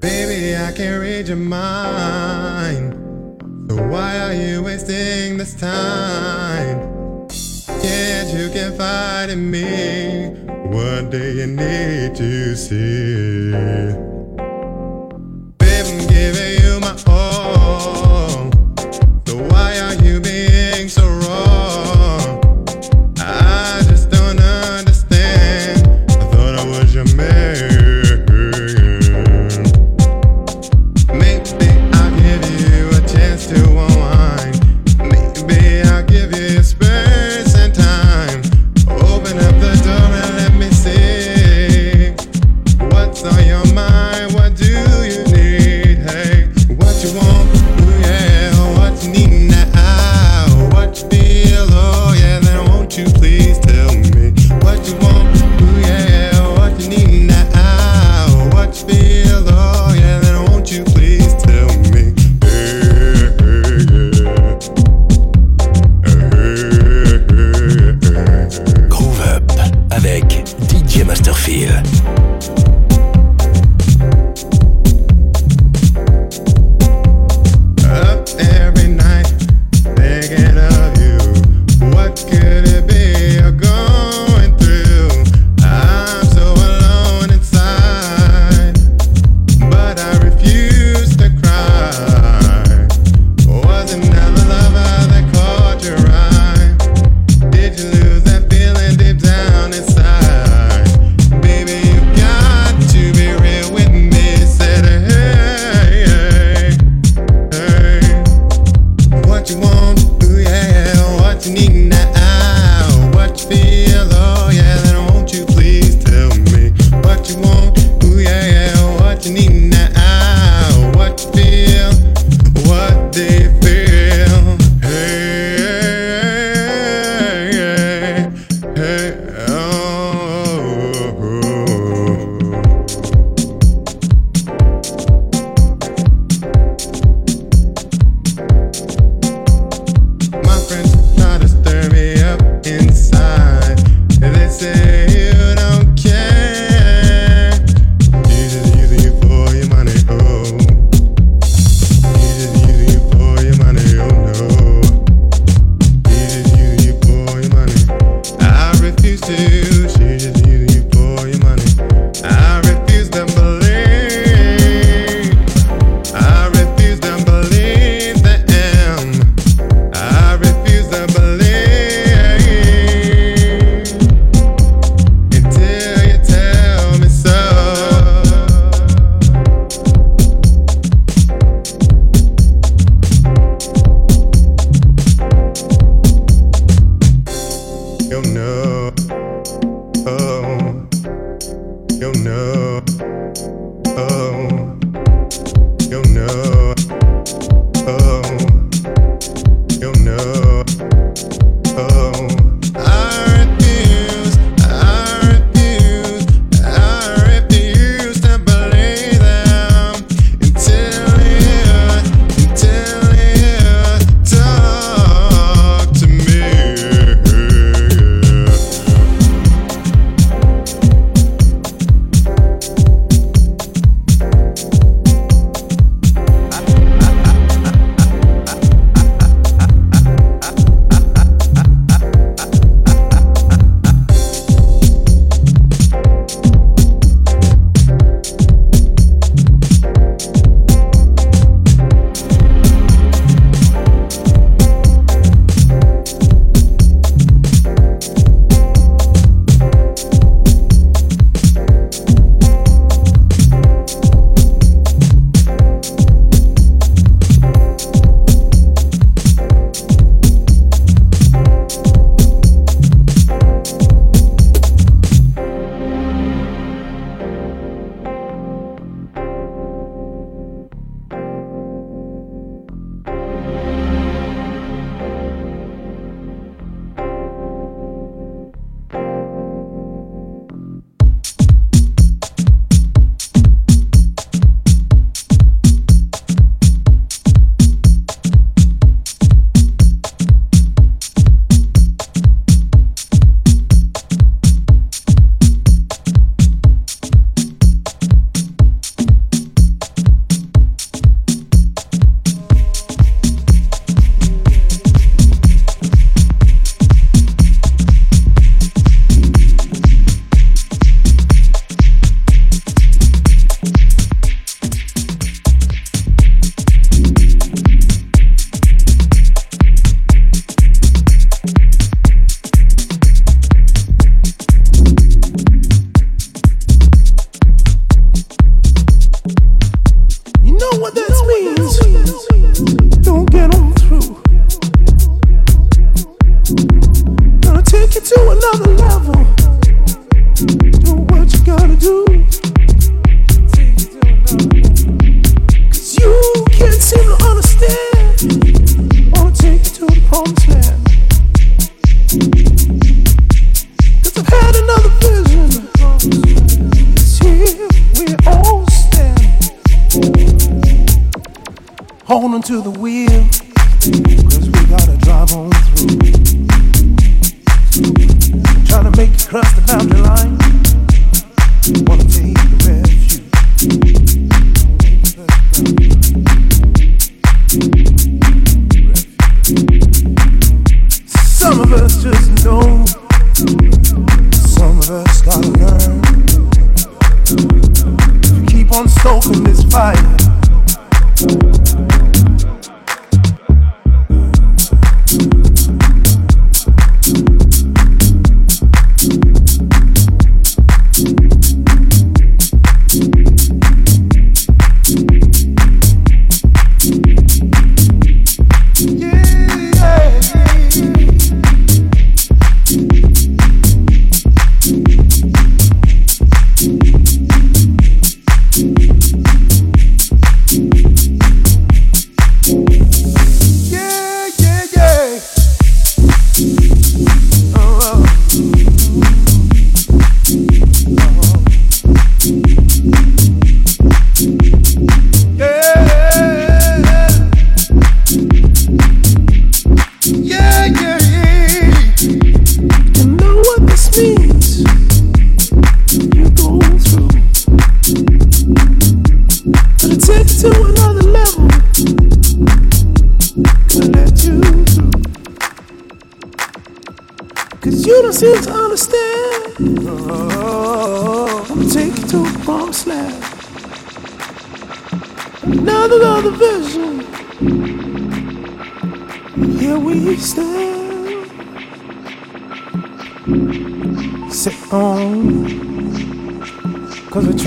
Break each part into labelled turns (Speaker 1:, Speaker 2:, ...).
Speaker 1: Baby, I can read your mind. So why are you wasting this time? Can't you confide in me? What do you need to see.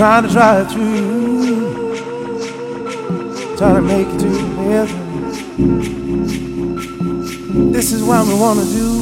Speaker 2: trying to drive through, trying to make it to heaven. This is what we wanna do.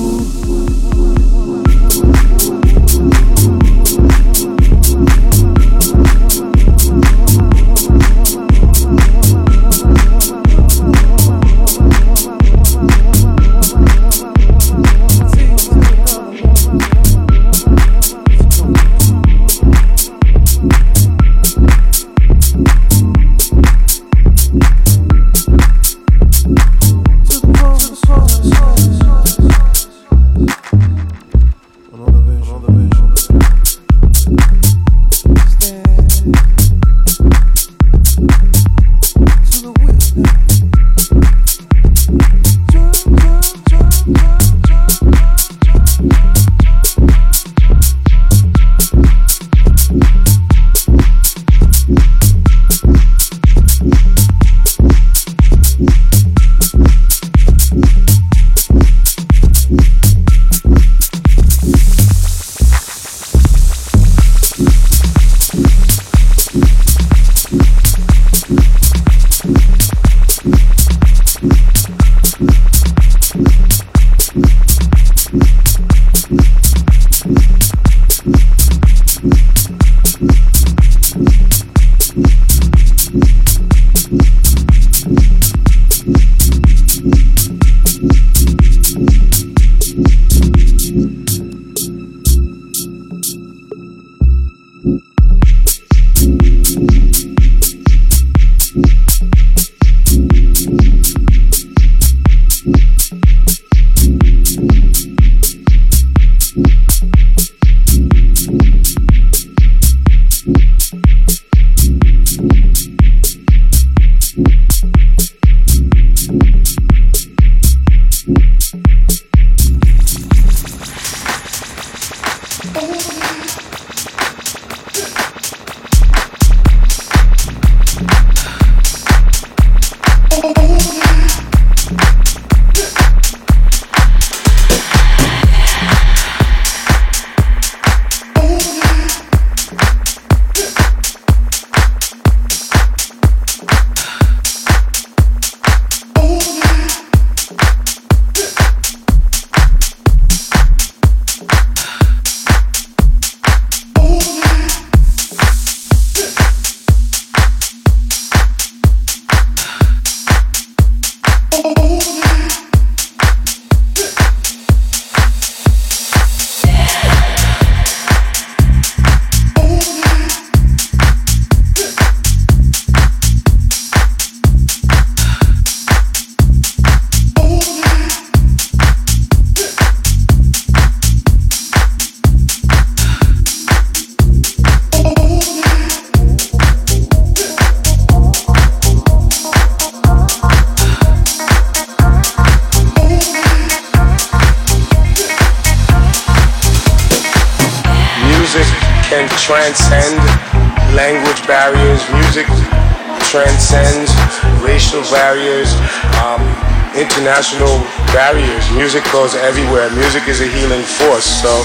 Speaker 3: International barriers. Music goes everywhere. Music is a healing force. So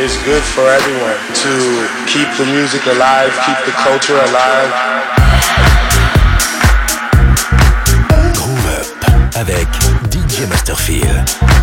Speaker 3: it's good for everyone to keep the music alive, keep the culture alive.
Speaker 4: Groove Up avec DJ Masterfield.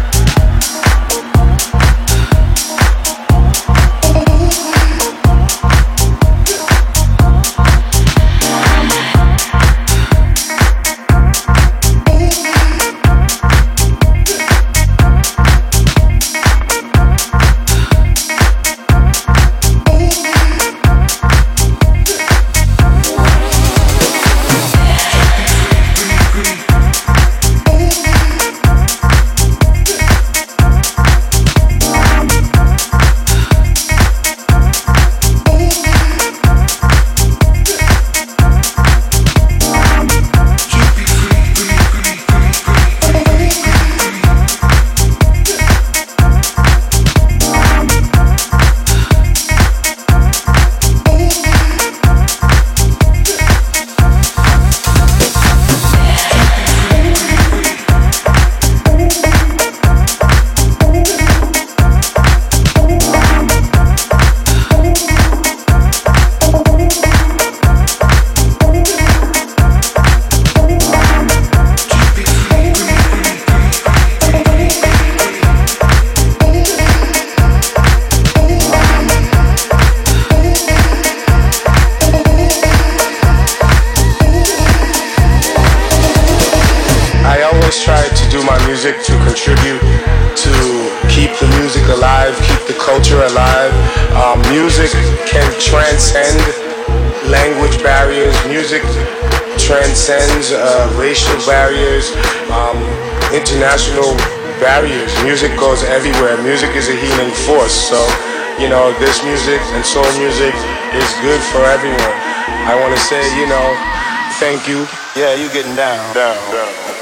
Speaker 3: This music and soul music is good for everyone. I want to say, you know, thank you. Yeah, you getting down. Down, down.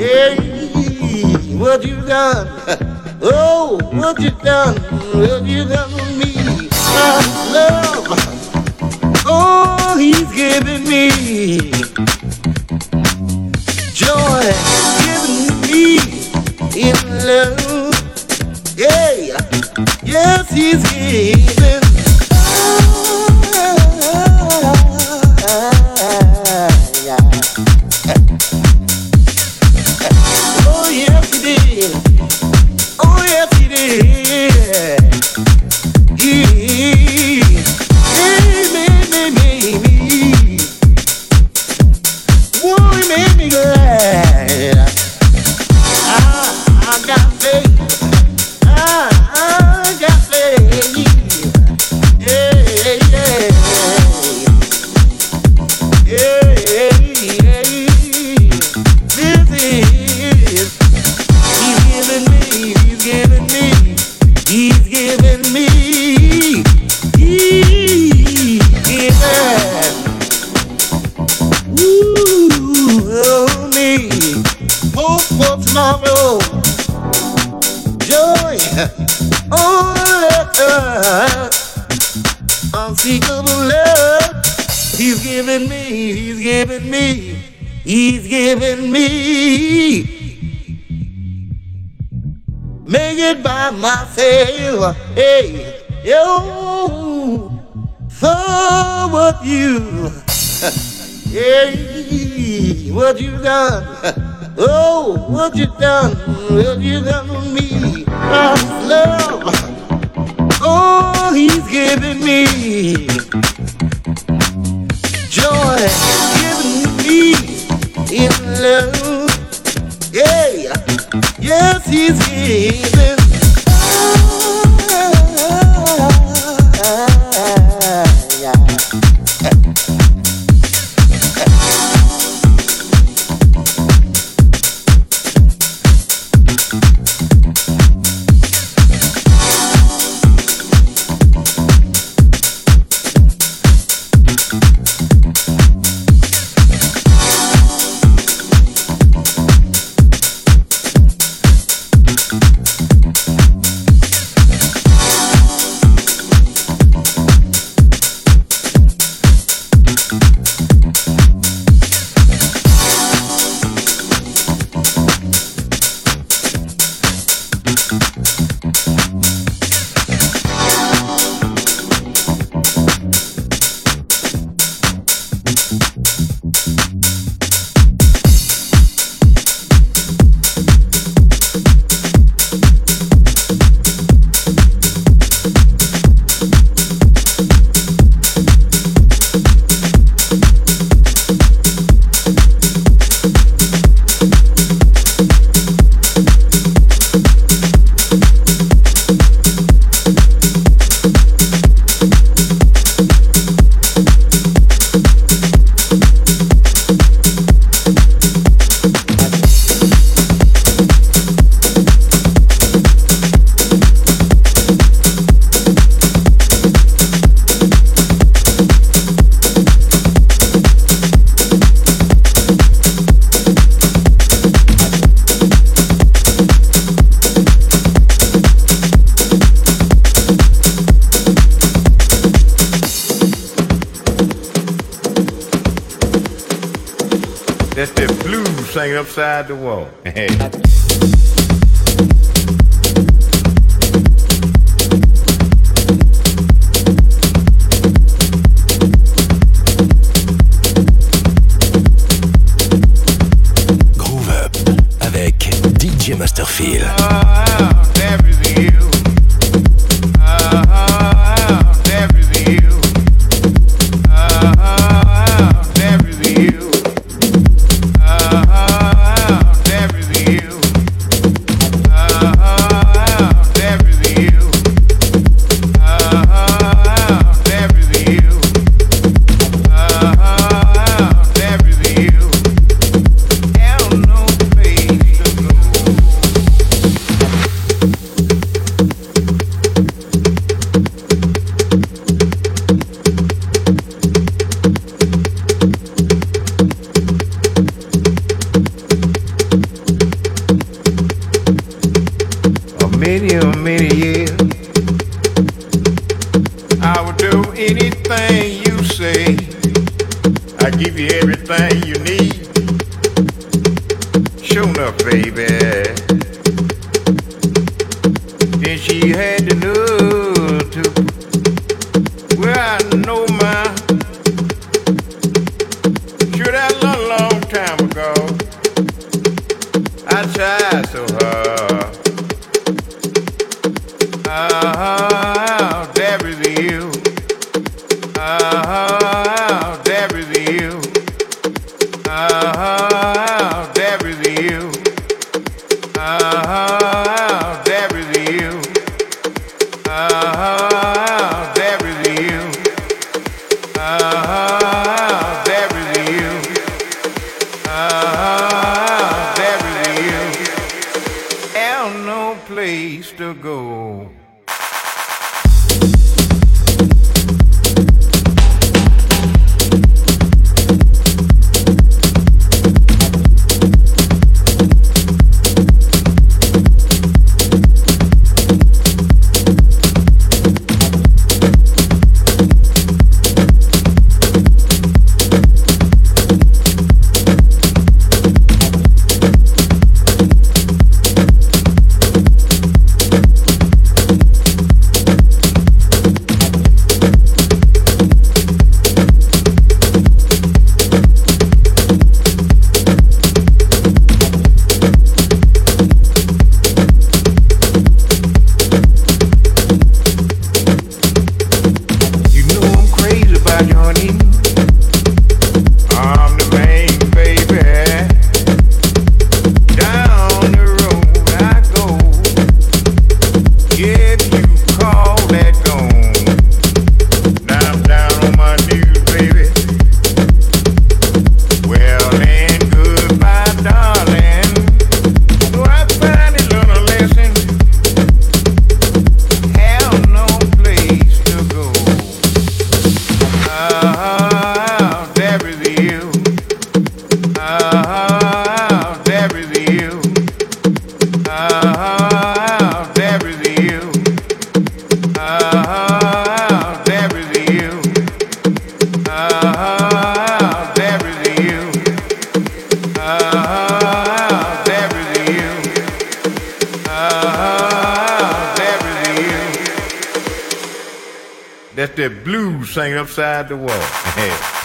Speaker 5: Hey, what you done? Oh, what you done? What you done to me? Love. Oh, he's giving me joy, giving me in love. Yeah,
Speaker 6: yes, he's giving. what you done, what you done to me. Uh, love, oh, he's giving me joy, giving me in love. Yeah, yes, he's giving. Upside the wall. Then singing
Speaker 7: upside the wall.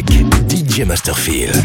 Speaker 7: DJ Masterfield.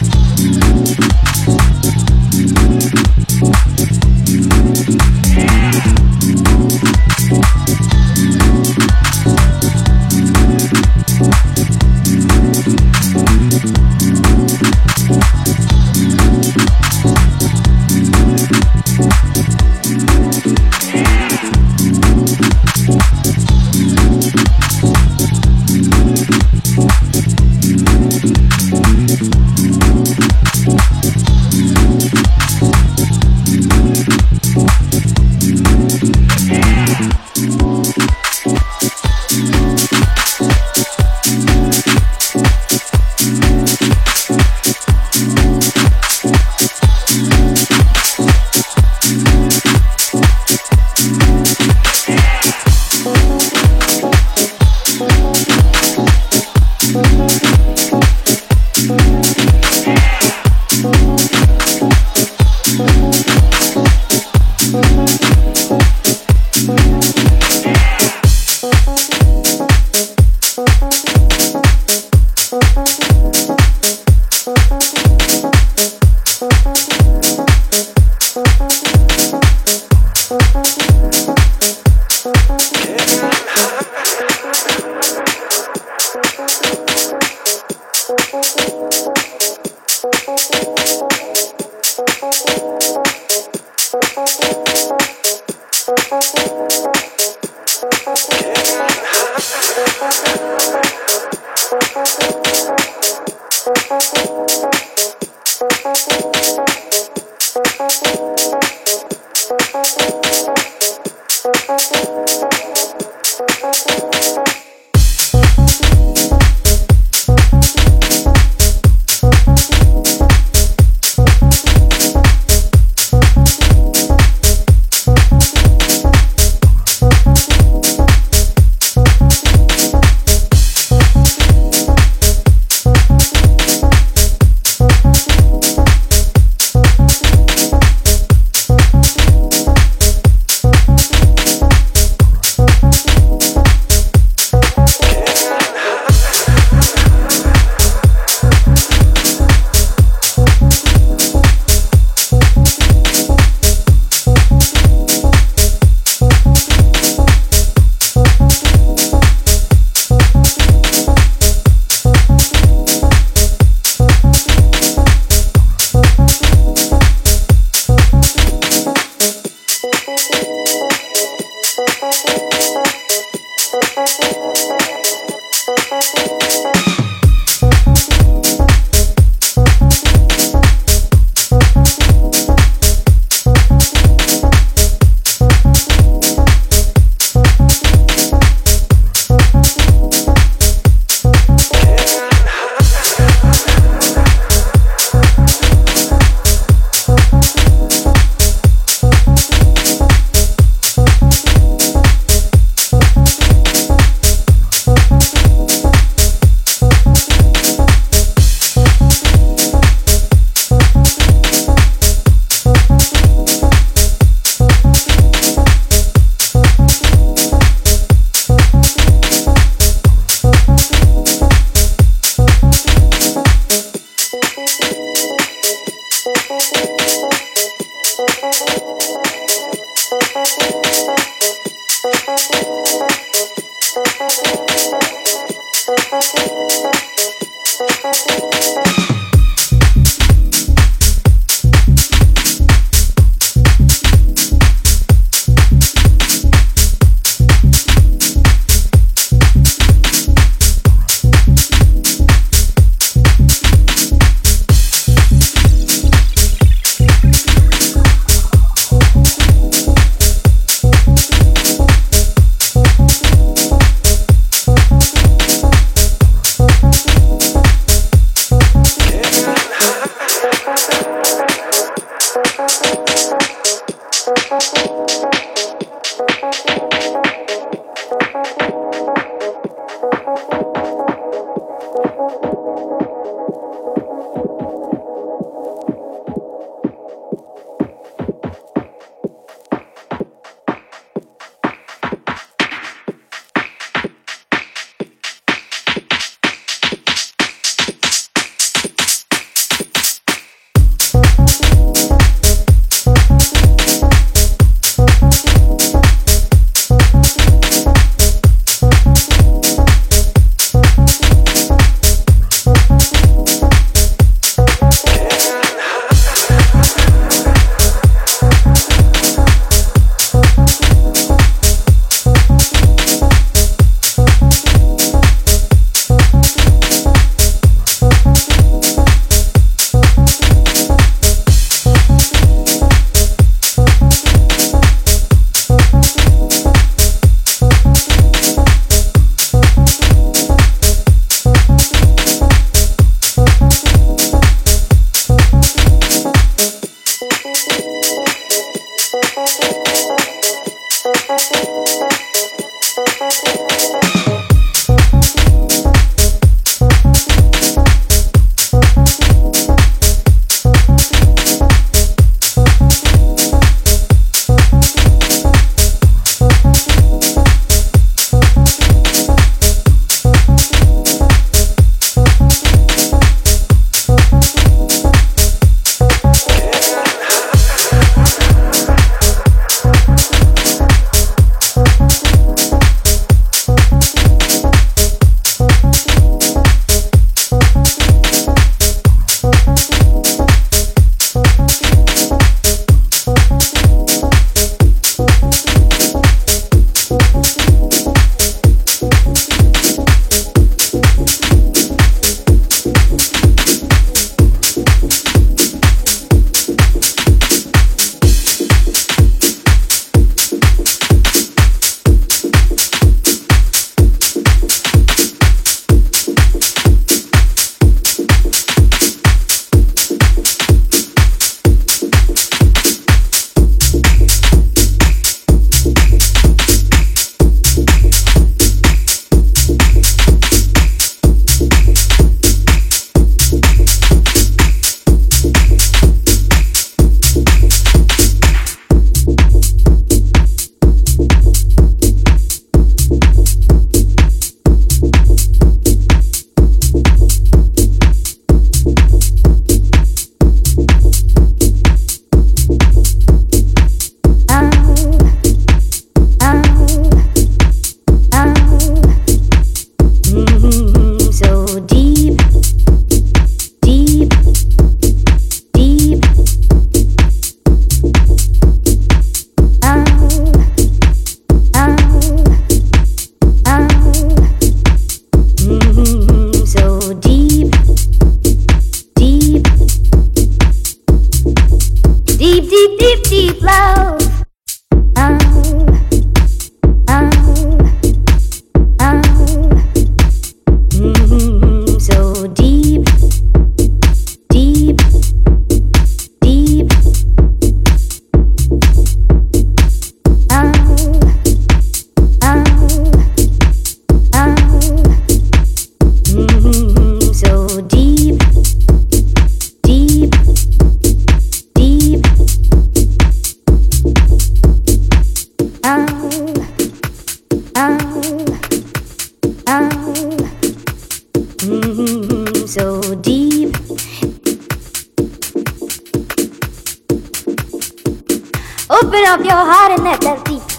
Speaker 8: Open up your heart and let that deep.